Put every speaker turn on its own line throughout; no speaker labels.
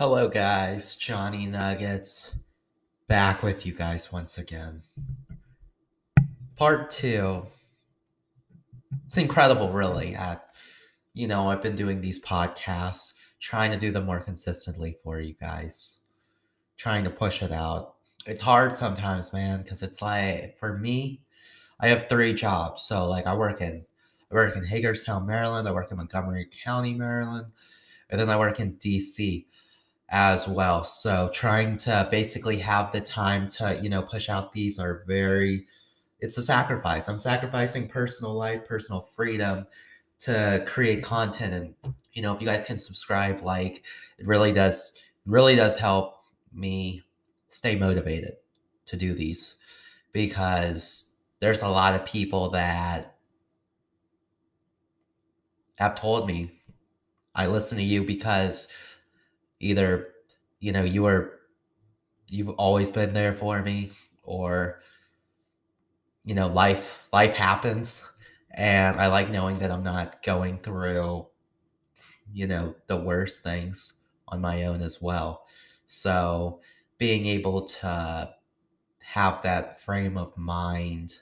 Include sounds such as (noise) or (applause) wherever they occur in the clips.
Hello, guys. Johnny Nuggets back with you guys once again. Part two. It's incredible, really. At you know, I've been doing these podcasts, trying to do them more consistently for you guys, trying to push it out. It's hard sometimes, man, because it's like for me, I have three jobs. So like I work in I work in Hagerstown, Maryland. I work in Montgomery County, Maryland, and then I work in DC as well. So trying to basically have the time to, you know, push out these are very it's a sacrifice. I'm sacrificing personal life, personal freedom to create content and you know, if you guys can subscribe, like it really does really does help me stay motivated to do these because there's a lot of people that have told me I listen to you because either you know you were you've always been there for me or you know life life happens. And i like knowing that i'm not going through you know the worst things on my own as well. So being able to have that frame of mind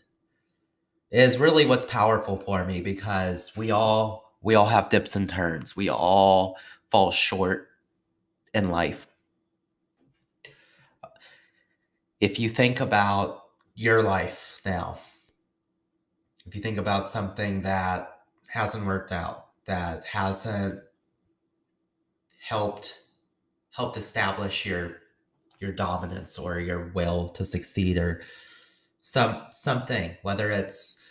is really what's powerful for me because we all we all have dips and turns. We all fall short in life. If you think about your life now, if you think about something that hasn't worked out, that hasn't helped helped establish your your dominance or your will to succeed or some something whether it's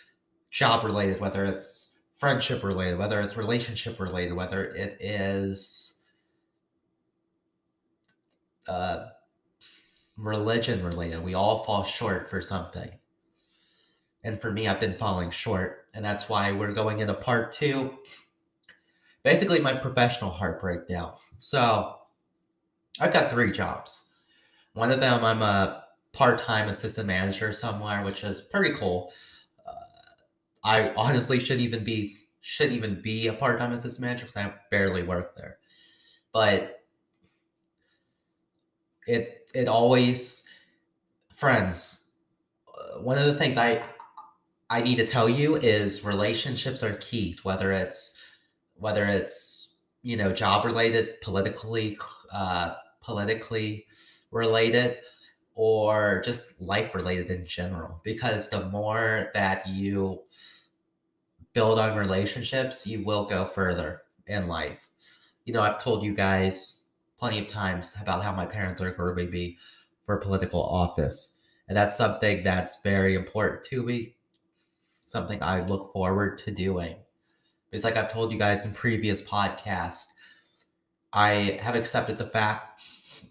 job related whether it's friendship related whether it's relationship related whether it is uh, religion related. We all fall short for something. And for me, I've been falling short. And that's why we're going into part two. Basically, my professional heartbreak now. So I've got three jobs. One of them, I'm a part time assistant manager somewhere, which is pretty cool. Uh, I honestly should even be should even be a part time assistant manager because I barely work there. But it it always friends. Uh, one of the things I I need to tell you is relationships are key. Whether it's whether it's you know job related, politically uh, politically related, or just life related in general. Because the more that you build on relationships, you will go further in life. You know, I've told you guys plenty of times about how my parents are grooming me for political office. And that's something that's very important to me, something I look forward to doing. It's like I've told you guys in previous podcasts, I have accepted the fact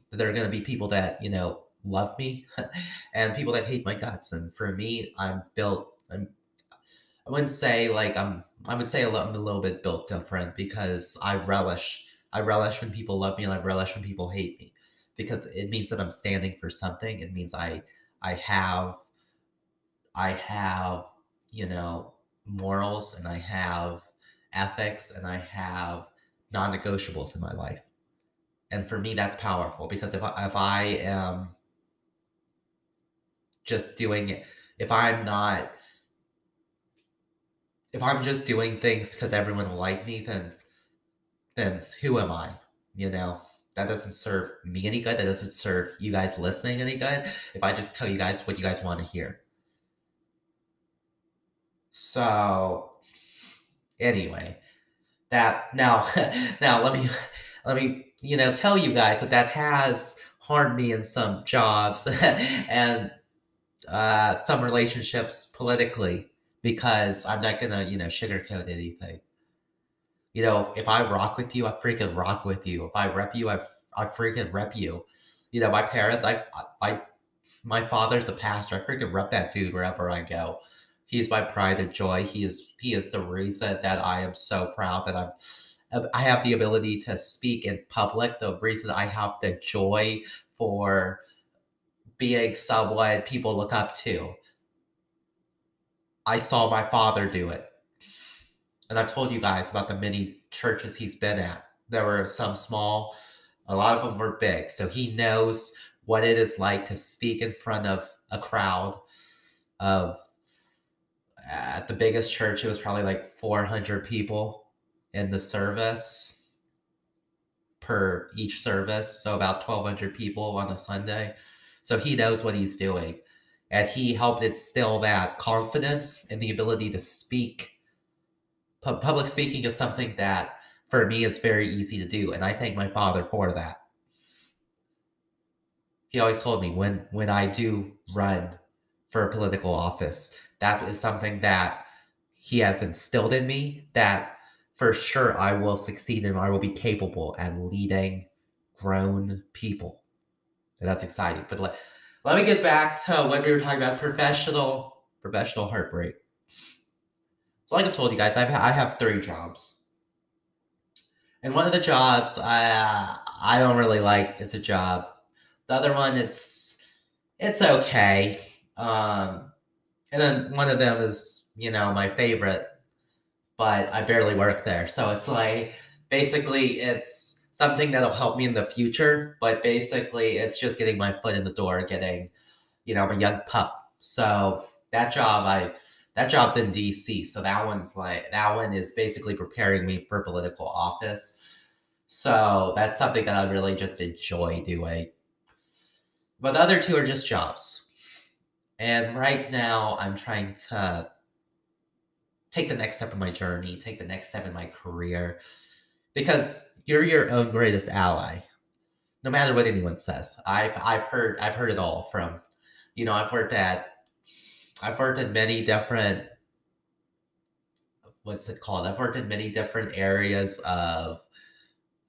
that there are going to be people that, you know, love me (laughs) and people that hate my guts. And for me, I'm built, I'm, I wouldn't say like I'm, I would say I'm a little bit built different because I relish I relish when people love me and I relish when people hate me because it means that I'm standing for something. It means I I have I have, you know, morals and I have ethics and I have non-negotiables in my life. And for me that's powerful because if I, if I am just doing it if I'm not if I'm just doing things because everyone will like me, then then who am I? You know, that doesn't serve me any good. That doesn't serve you guys listening any good if I just tell you guys what you guys want to hear. So, anyway, that now, (laughs) now let me, let me, you know, tell you guys that that has harmed me in some jobs (laughs) and uh, some relationships politically because I'm not gonna, you know, sugarcoat anything you know, if I rock with you, I freaking rock with you. If I rep you, I, I freaking rep you. You know, my parents, I, I, my father's the pastor. I freaking rep that dude wherever I go. He's my pride and joy. He is, he is the reason that I am so proud that I'm, um, I have the ability to speak in public. The reason I have the joy for being someone people look up to. I saw my father do it and I've told you guys about the many churches he's been at. There were some small A lot of them were big. So he knows what it is like to speak in front of a crowd of at the biggest church it was probably like 400 people in the service per each service so about 1200 people on a sunday so he knows what he's doing and he helped instill that confidence and the ability to speak public speaking is something that for me is very easy to do and i thank my father for that he always told me when when i do run for a political office that is something that he has instilled in me that for sure I will succeed and I will be capable at leading grown people. And that's exciting. But let, let me get back to what we were talking about professional professional heartbreak. So like I've told you guys, I've, I have three jobs. And one of the jobs I I don't really like is a job. The other one it's it's okay. Um and then one of them is you know my favorite but i barely work there so it's like basically it's something that'll help me in the future but basically it's just getting my foot in the door getting you know a young pup so that job i that job's in dc so that one's like that one is basically preparing me for political office. So that's something that i really just enjoy doing. But the other two are just jobs. And right now, I'm trying to take the next step in my journey, take the next step in my career, because you're your own greatest ally. No matter what anyone says, I've I've heard I've heard it all from, you know, I've worked at, I've worked in many different, what's it called? I've worked in many different areas of,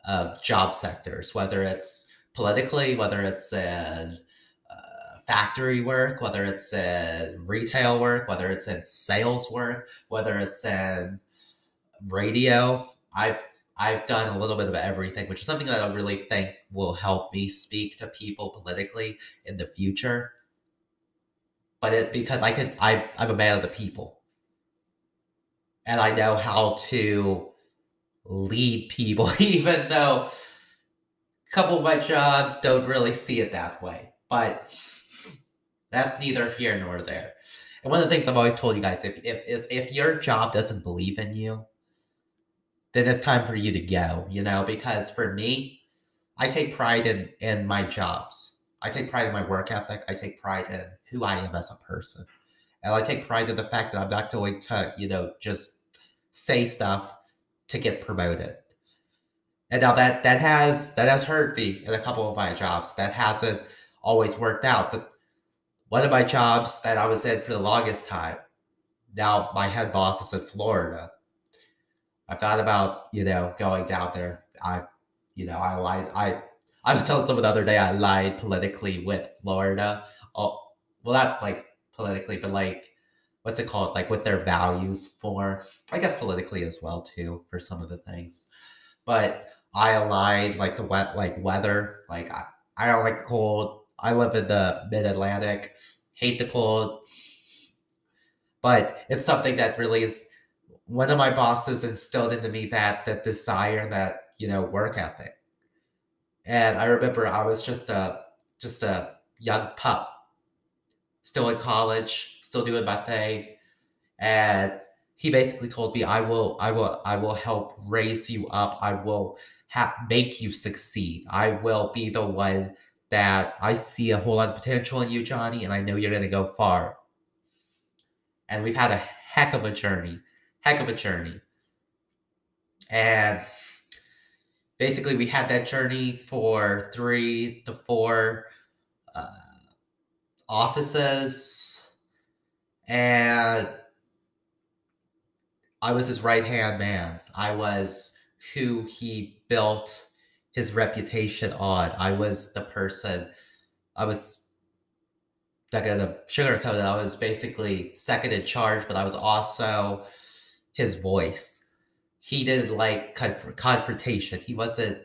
of job sectors, whether it's politically, whether it's in uh, factory work, whether it's in retail work, whether it's in sales work, whether it's in radio. I've I've done a little bit of everything, which is something that I really think will help me speak to people politically in the future. But it because I could I I'm a man of the people. And I know how to lead people, (laughs) even though a couple of my jobs don't really see it that way. But that's neither here nor there. And one of the things I've always told you guys, if if is if your job doesn't believe in you, then it's time for you to go, you know, because for me, I take pride in in my jobs. I take pride in my work ethic. I take pride in who I am as a person. And I take pride in the fact that I'm not going to, you know, just say stuff to get promoted. And now that that has that has hurt me in a couple of my jobs. That hasn't always worked out. But one of my jobs that I was in for the longest time, now my head boss is in Florida. I thought about, you know, going down there. I, you know, I lied. I, I was telling someone the other day I lied politically with Florida. Oh, well, not like politically, but like, what's it called? Like with their values for, I guess politically as well too, for some of the things. But I aligned like the wet, like weather. Like I, I don't like cold. I live in the mid Atlantic, hate the cold, but it's something that really is one of my bosses instilled into me that that desire, that you know, work ethic. And I remember I was just a just a young pup, still in college, still doing my thing, and he basically told me, "I will, I will, I will help raise you up. I will ha- make you succeed. I will be the one that I see a whole lot of potential in you, Johnny, and I know you're going to go far. And we've had a heck of a journey, heck of a journey. And basically, we had that journey for three to four uh, offices. And I was his right hand man. I was who he built his reputation on. I was the person. I was not gonna sugarcoat it. I was basically second in charge, but I was also his voice. He didn't like conf- confrontation. He wasn't.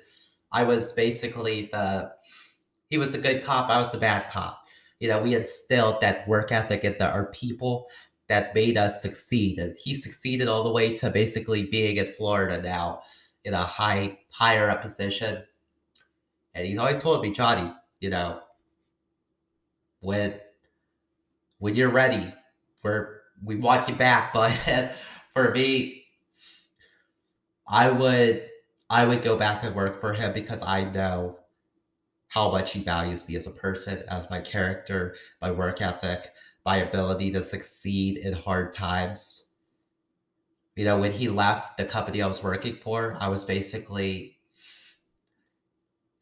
I was basically the. He was the good cop. I was the bad cop. You know, we instilled that work ethic into our people that made us succeed, and he succeeded all the way to basically being in Florida now in a high higher up position. And he's always told me, Johnny, you know, when when you're ready, we're we want you back. (laughs) But for me, I would I would go back and work for him because I know how much he values me as a person, as my character, my work ethic, my ability to succeed in hard times. You know, when he left the company I was working for, I was basically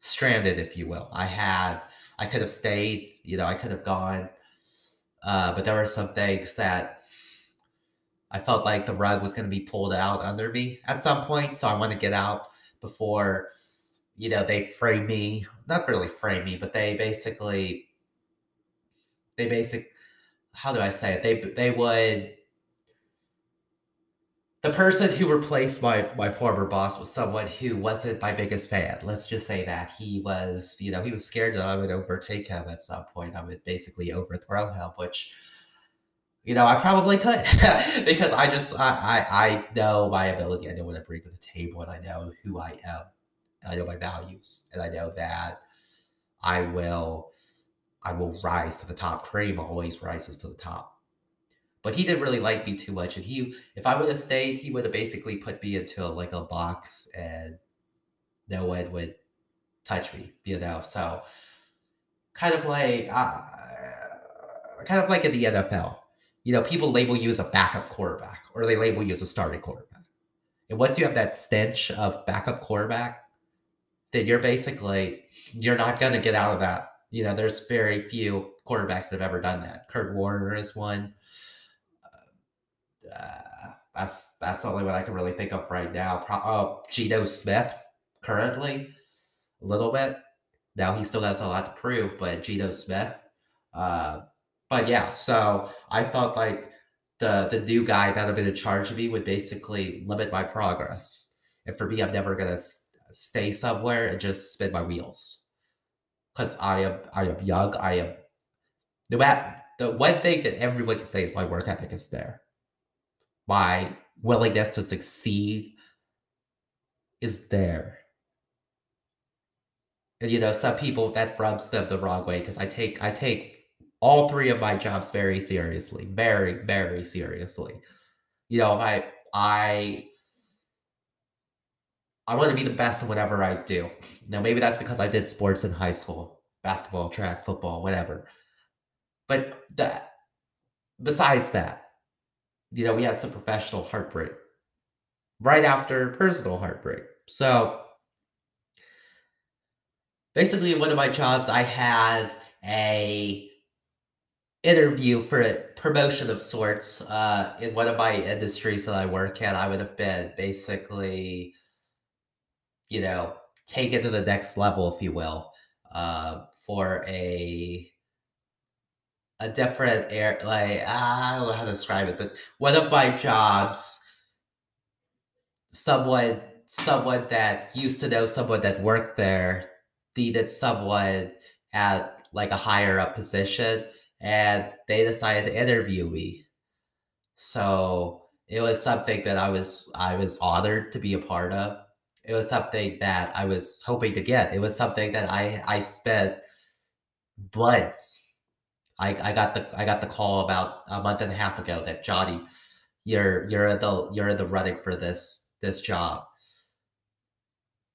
stranded, if you will. I had, I could have stayed, you know, I could have gone, uh, but there were some things that I felt like the rug was going to be pulled out under me at some point. So I want to get out before, you know, they frame me. Not really frame me, but they basically, they basic, how do I say it? They they would the person who replaced my my former boss was someone who wasn't my biggest fan. Let's just say that he was, you know, he was scared that I would overtake him at some point. I would basically overthrow him, which, you know, I probably could (laughs) because I just I, I I know my ability. I know what I bring to the table, and I know who I am, and I know my values, and I know that I will I will rise to the top. Cream always rises to the top but he didn't really like me too much. And he, if I would have stayed, he would have basically put me into like a box and no one would touch me, you know. So kind of like, uh, kind of like in the NFL, you know, people label you as a backup quarterback or they label you as a starting quarterback. And once you have that stench of backup quarterback, then you're basically you're not gonna get out of that. You know, there's very few quarterbacks that have ever done that. Kurt Warner is one uh, that's that's the only one I can really think of right now. Pro- oh, Geno Smith currently a little bit. Now he still has a lot to prove, but Geno Smith. Uh, but yeah, so I felt like the the new guy that had been in charge of me would basically limit my progress. And for me, I'm never gonna stay somewhere and just spin my wheels because I am I am young. I am no matter the one thing that everyone can say is my work ethic is there my willingness to succeed is there. And you know, some people that rubs them the wrong way because I take I take all three of my jobs very seriously, very very seriously. You know, I I I want to be the best in whatever I do. Now, maybe that's because I did sports in high school, basketball, track, football, whatever. But that, besides that, you know, we had some professional heartbreak right after personal heartbreak. So basically, one of my jobs, I had a interview for a promotion of sorts uh, in one of my industries that I work in. I would have been basically, you know, take it to the next level, if you will, uh, for a a different air like I don't know how to describe it, but one of my jobs, someone someone that used to know someone that worked there needed someone at like a higher up position and they decided to interview me. So it was something that I was I was honored to be a part of. It was something that I was hoping to get. It was something that I I spent months I, I got the I got the call about a month and a half ago that Johnny, you're you're the you're the running for this this job.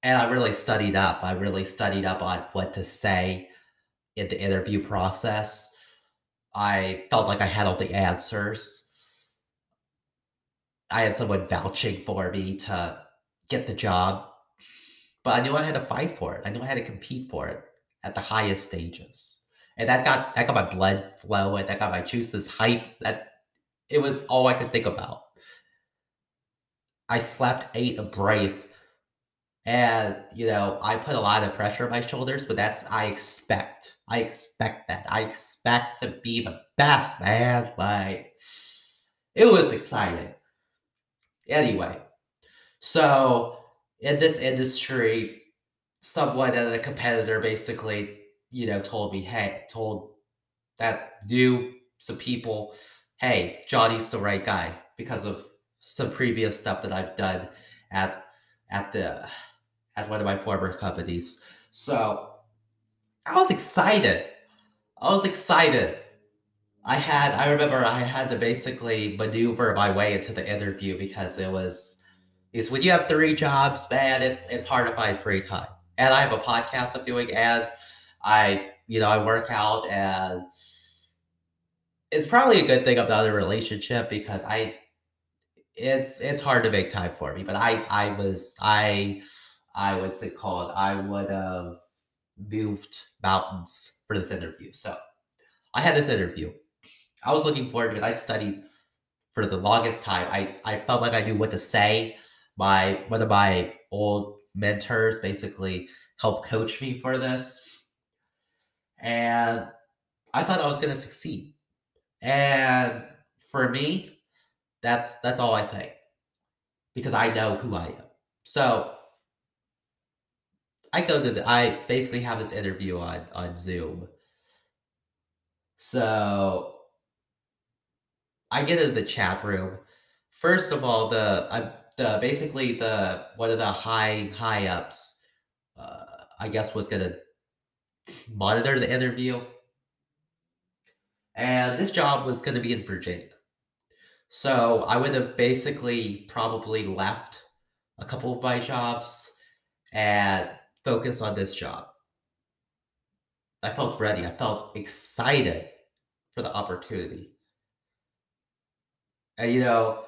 And I really studied up. I really studied up on what to say in the interview process. I felt like I had all the answers. I had someone vouching for me to get the job. But I knew I had to fight for it. I knew I had to compete for it at the highest stages and that got that got my blood flowing. That got my juices hype. That it was all I could think about. I slept, ate a brave, and you know I put a lot of pressure on my shoulders. But that's I expect. I expect that. I expect to be the best, man. Like it was exciting. Anyway, so in this industry, someone and a competitor basically you know, told me, hey, told that knew some people, hey, Johnny's the right guy because of some previous stuff that I've done at at the at one of my former companies. So I was excited. I was excited. I had, I remember I had to basically maneuver my way into the interview because it was, is when you have three jobs, man, it's it's hard to find free time. And I have a podcast I'm doing, and I, you know, I work out, and it's probably a good thing I'm in a relationship because I, it's it's hard to make time for me. But I I was I I what's it called? I would have moved mountains for this interview. So I had this interview. I was looking forward to it. I'd studied for the longest time. I, I felt like I knew what to say. My one of my old mentors basically helped coach me for this. And I thought I was gonna succeed. And for me, that's that's all I think. Because I know who I am. So I go to the I basically have this interview on on Zoom. So I get in the chat room. First of all, the I, the basically the one of the high high ups, uh, I guess was gonna monitor the interview, and this job was gonna be in Virginia. So I would have basically probably left a couple of my jobs and focus on this job. I felt ready. I felt excited for the opportunity. And you know,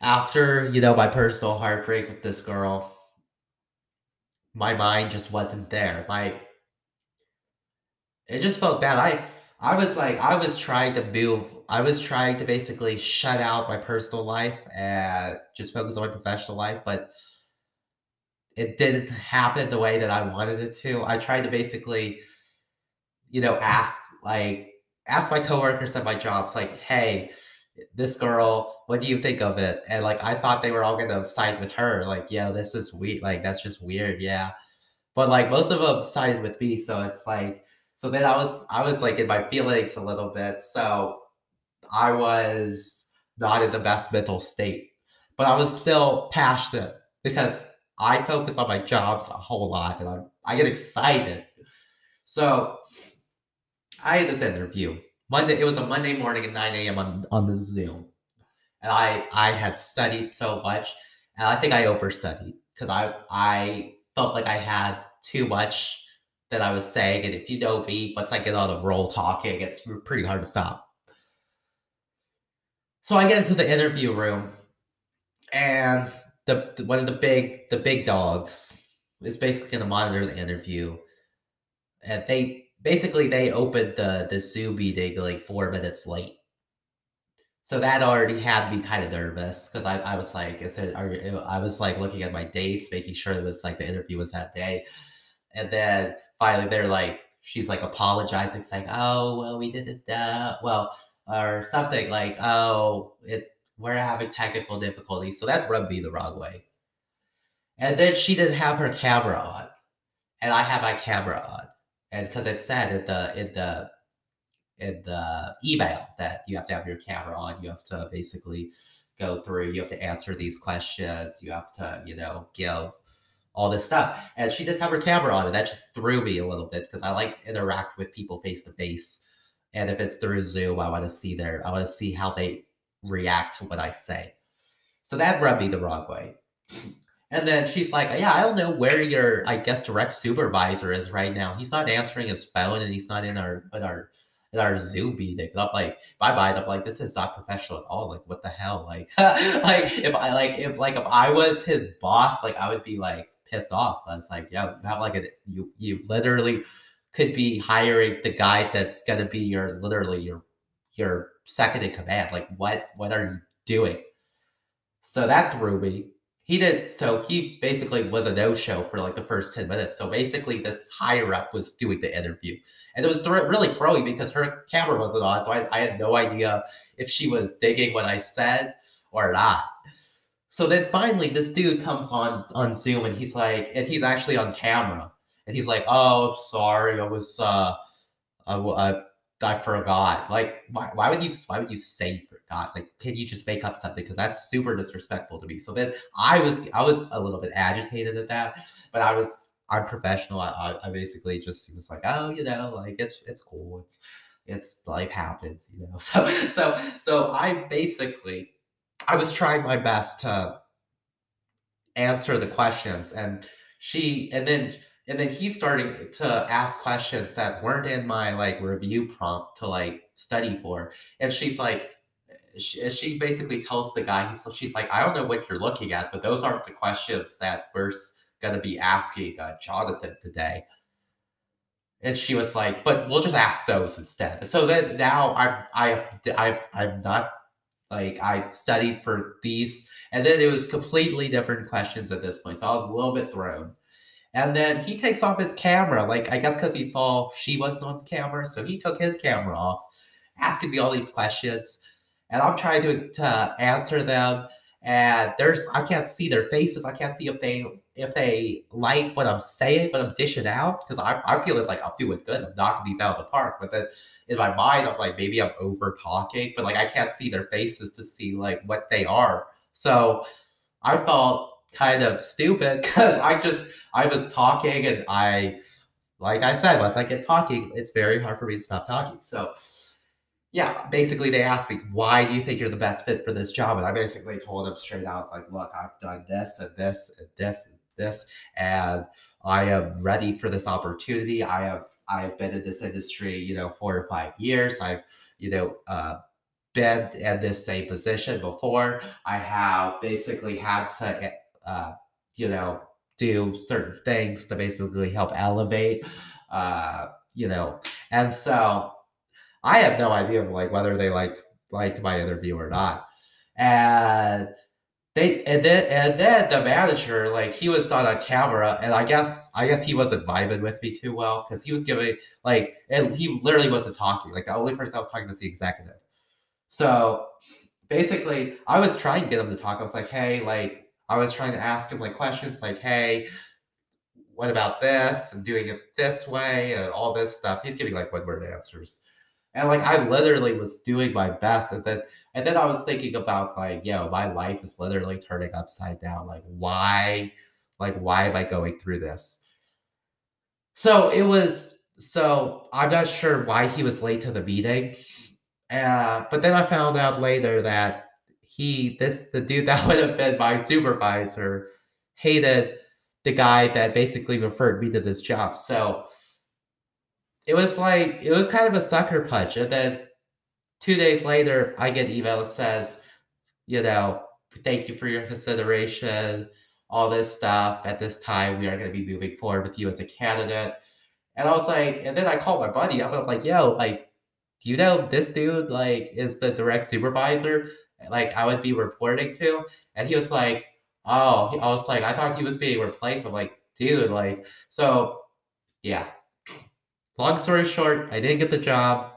after, you know, my personal heartbreak with this girl, my mind just wasn't there. My it just felt bad. I I was like I was trying to move. I was trying to basically shut out my personal life and just focus on my professional life, but it didn't happen the way that I wanted it to. I tried to basically, you know, ask like ask my coworkers at my jobs, like, hey, this girl, what do you think of it? And like I thought they were all gonna side with her, like, yeah, this is weird, like that's just weird, yeah. But like most of them sided with me, so it's like so then I was I was like in my feelings a little bit. So I was not in the best mental state. But I was still passionate because I focus on my jobs a whole lot and I, I get excited. So I had this interview. Monday, it was a Monday morning at 9 a.m. on, on the Zoom. And I I had studied so much and I think I overstudied because I I felt like I had too much that I was saying. And if you know me, once I get on a roll talking, it's pretty hard to stop. So I get into the interview room and the, the one of the big the big dogs is basically going to monitor the interview, and they basically they opened the the Zoom meeting like four minutes late. So that already had me kind of nervous because I, I was like, I said, I was like looking at my dates, making sure it was like the interview was that day. And then finally they're like, she's like apologizing, saying, oh, well, we did it that well, or something like, oh, it we're having technical difficulties. So that rubbed me the wrong way. And then she didn't have her camera on. And I had my camera on. And because it said in the in the in the email that you have to have your camera on, you have to basically go through, you have to answer these questions, you have to, you know, give all this stuff. And she didn't have her camera on, and that just threw me a little bit because I like to interact with people face to face. And if it's through Zoom, I want to see their, I want to see how they react to what I say. So that rubbed me the wrong way. And then she's like, Yeah, I don't know where your, I guess, direct supervisor is right now. He's not answering his phone and he's not in our in our in our Zoom meeting. And I'm like, bye bye. I'm like, this is not professional at all. Like, what the hell? Like, (laughs) like if I like if like if I was his boss, like I would be like pissed off. I was like, yeah, you have like a you you literally could be hiring the guy that's gonna be your literally your your second in command. Like, what what are you doing? So that threw me. He did so he basically was a no-show for like the first 10 minutes. So basically this higher up was doing the interview. And it was th- really throwing because her camera wasn't on. So I, I had no idea if she was digging what I said or not. So then finally this dude comes on on Zoom and he's like, and he's actually on camera. And he's like, oh, sorry, I was uh I, I I forgot. Like, why, why would you why would you say forgot? Like, can you just make up something? Because that's super disrespectful to me. So then I was I was a little bit agitated at that, but I was I'm professional. I, I, I basically just was like, oh, you know, like it's it's cool. It's it's life happens, you know. (laughs) So so so I basically I was trying my best to answer the questions and she and then and then he's starting to ask questions that weren't in my like review prompt to like study for. And she's like she, she basically tells the guy he's, she's like i don't know what you're looking at but those aren't the questions that we're going to be asking uh, jonathan today. And she was like but we'll just ask those instead. So then now i'm i i i'm not like i studied for these. And then it was completely different questions at this point so i was a little bit thrown and then he takes off his camera, like I guess because he saw she wasn't on the camera, so he took his camera off, asking me all these questions, and I'm trying to to answer them. And there's I can't see their faces. I can't see if they if they like what I'm saying, but I'm dishing out because I'm I'm feeling like I'm doing good. I'm knocking these out of the park. But then in my mind, I'm like maybe I'm over talking, but like I can't see their faces to see like what they are. So I felt kind of stupid (laughs) because I just I was talking and I like I said, once I get talking, it's very hard for me to stop talking. So yeah, basically they asked me, why do you think you're the best fit for this job? And I basically told them straight out, like, look, I've done this and this and this and this, and I am ready for this opportunity. I have I've been in this industry, you know, four or five years. I've, you know, uh, been in this same position before. I have basically had to uh, you know, do certain things to basically help elevate, uh, you know, and so I had no idea like whether they liked liked my interview or not, and they and then and then the manager like he was not on camera and I guess I guess he wasn't vibing with me too well because he was giving like and he literally wasn't talking like the only person I was talking was the executive, so basically I was trying to get him to talk. I was like hey like I was trying to ask him like questions like, hey, what about this? And doing it this way and all this stuff. He's giving like one word answers. And like I literally was doing my best. And then and then I was thinking about like, yo, my life is literally turning upside down. Like, why, like, why am I going through this? So it was so I'm not sure why he was late to the meeting. Uh, but then I found out later that he this the dude that would have been my supervisor hated the guy that basically referred me to this job. So it was like it was kind of a sucker punch. And then two days later, I get email that says, you know, thank you for your consideration, all this stuff. At this time, we are going to be moving forward with you as a candidate. And I was like, and then I called my buddy. I'm like, yo, like, do you know this dude like is the direct supervisor? Like I would be reporting to, and he was like, "Oh," I was like, "I thought he was being replaced." I'm like, "Dude, like," so yeah. Long story short, I didn't get the job,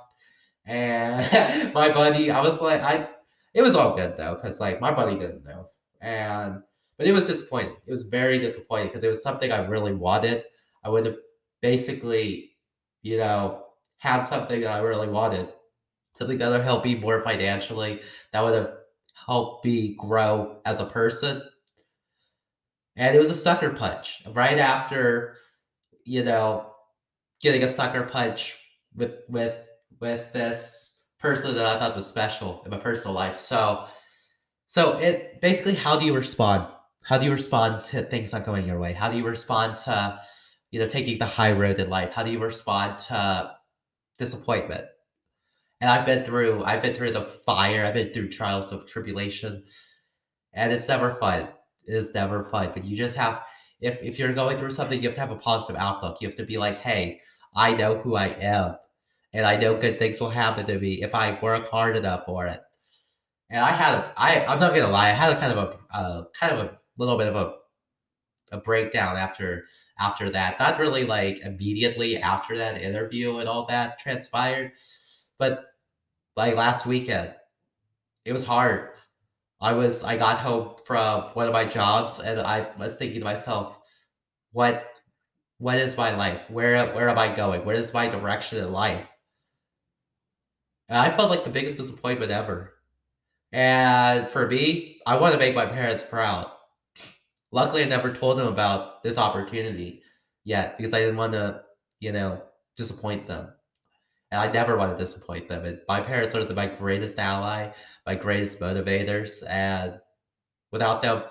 and (laughs) my buddy, I was like, I, it was all good though, because like my buddy didn't know, and but it was disappointing. It was very disappointing because it was something I really wanted. I would have basically, you know, had something that I really wanted something that would help me more financially, that would have helped me grow as a person. And it was a sucker punch right after, you know, getting a sucker punch with with with this person that I thought was special in my personal life. So, so it basically, how do you respond? How do you respond to things not going your way? How do you respond to, you know, taking the high road in life? How do you respond to disappointment? And I've been through I've been through the fire, I've been through trials of tribulation, and it's never fun. It is never fun. But you just have if if you're going through something, you have to have a positive outlook. You have to be like, hey, I know who I am, and I know good things will happen to me if I work hard enough for it. And I had a, I I'm not gonna lie, I had a kind of a uh, kind of a little bit of a a breakdown after after that. Not really like immediately after that interview and all that transpired, but like last weekend. It was hard. I was I got home from one of my jobs and I was thinking to myself, what what is my life? Where where am I going? What is my direction in life? And I felt like the biggest disappointment ever. And for me, I want to make my parents proud. Luckily, I never told them about this opportunity. yet because I didn't want to, you know, disappoint them. And I never want to disappoint them. And my parents are my greatest ally, my greatest motivators. And without them,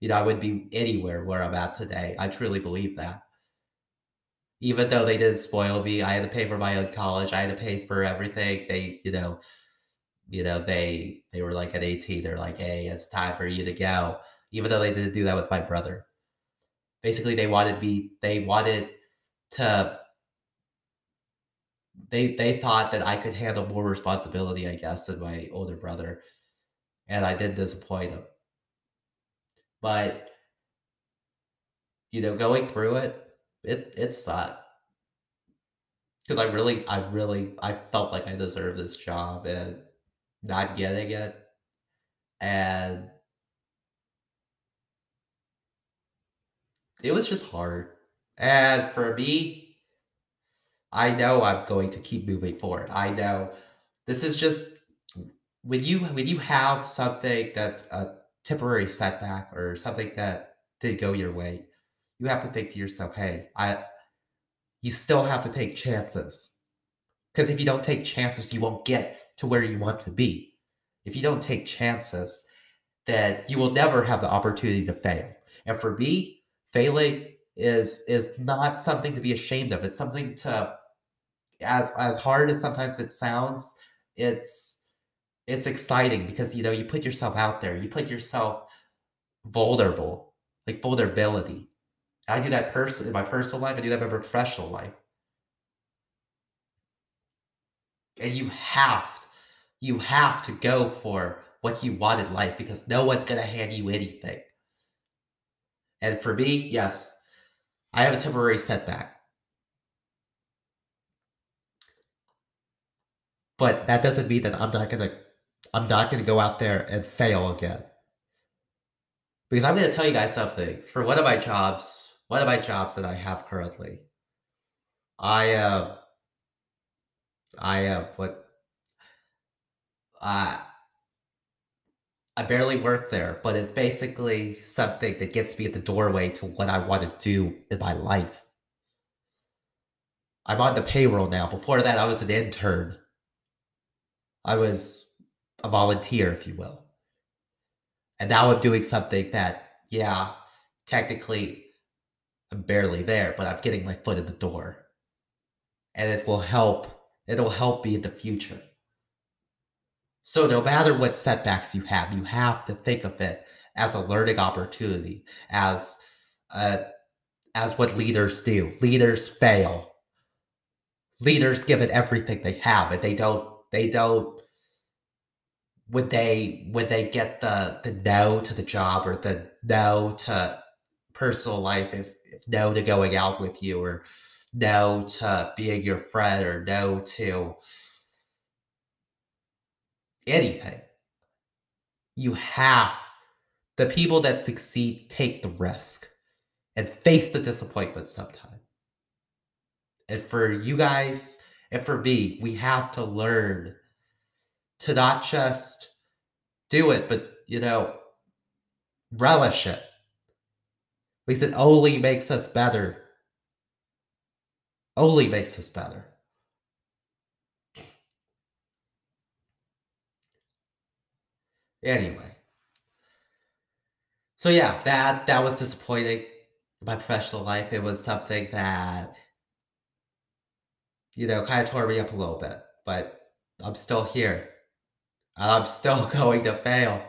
you know, I wouldn't be anywhere where I'm at today. I truly believe that. Even though they didn't spoil me, I had to pay for my own college. I had to pay for everything. They, you know, you know, they they were like at 18, they're like, hey, it's time for you to go. Even though they didn't do that with my brother. Basically, they wanted me, they wanted to they they thought that I could handle more responsibility, I guess, than my older brother. And I did disappoint them. But you know, going through it, it it sucked. Because I really, I really, I felt like I deserved this job and not getting it. And it was just hard. And for me, I know I'm going to keep moving forward. I know this is just when you when you have something that's a temporary setback or something that didn't go your way, you have to think to yourself, hey, I you still have to take chances. Because if you don't take chances, you won't get to where you want to be. If you don't take chances, then you will never have the opportunity to fail. And for me, failing is is not something to be ashamed of. It's something to as as hard as sometimes it sounds, it's it's exciting because you know you put yourself out there, you put yourself vulnerable, like vulnerability. I do that person in my personal life, I do that in my professional life. And you have you have to go for what you want in life because no one's gonna hand you anything. And for me, yes, I have a temporary setback. But that doesn't mean that I'm not gonna I'm not gonna go out there and fail again. Because I'm gonna tell you guys something. For one of my jobs, one of my jobs that I have currently, I am uh, I am what uh I barely work there, but it's basically something that gets me at the doorway to what I want to do in my life. I'm on the payroll now. Before that, I was an intern. I was a volunteer, if you will. And now I'm doing something that, yeah, technically I'm barely there, but I'm getting my foot in the door. And it will help. It'll help me in the future. So no matter what setbacks you have, you have to think of it as a learning opportunity, as uh, as what leaders do. Leaders fail. Leaders give it everything they have, and they don't. They don't. Would they would they get the the no to the job or the no to personal life if, if no to going out with you or no to being your friend or no to anything. You have the people that succeed take the risk and face the disappointment sometime And for you guys and for me, we have to learn to not just do it, but, you know, relish it. Because it only makes us better. Only makes us better. Anyway. So yeah, that that was disappointing. My professional life, it was something that you know, kind of tore me up a little bit, but I'm still here. I'm still (laughs) going to fail.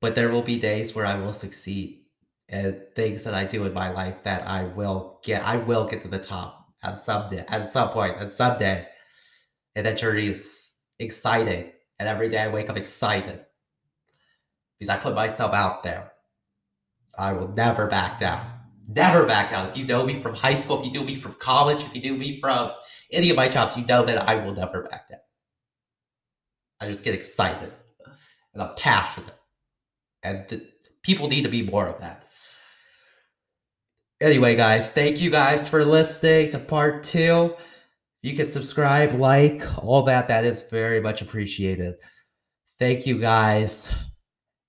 But there will be days where I will succeed and things that I do in my life that I will get I will get to the top at some day, at some point, at some day. And that journey is exciting. And every day I wake up excited because I put myself out there. I will never back down. Never back down. If you know me from high school, if you know me from college, if you know me from any of my jobs, you know that I will never back down. I just get excited and I'm passionate. And people need to be more of that. Anyway, guys, thank you guys for listening to part two you can subscribe, like, all that. That is very much appreciated. Thank you guys.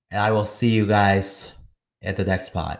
And I will see you guys at the next pod.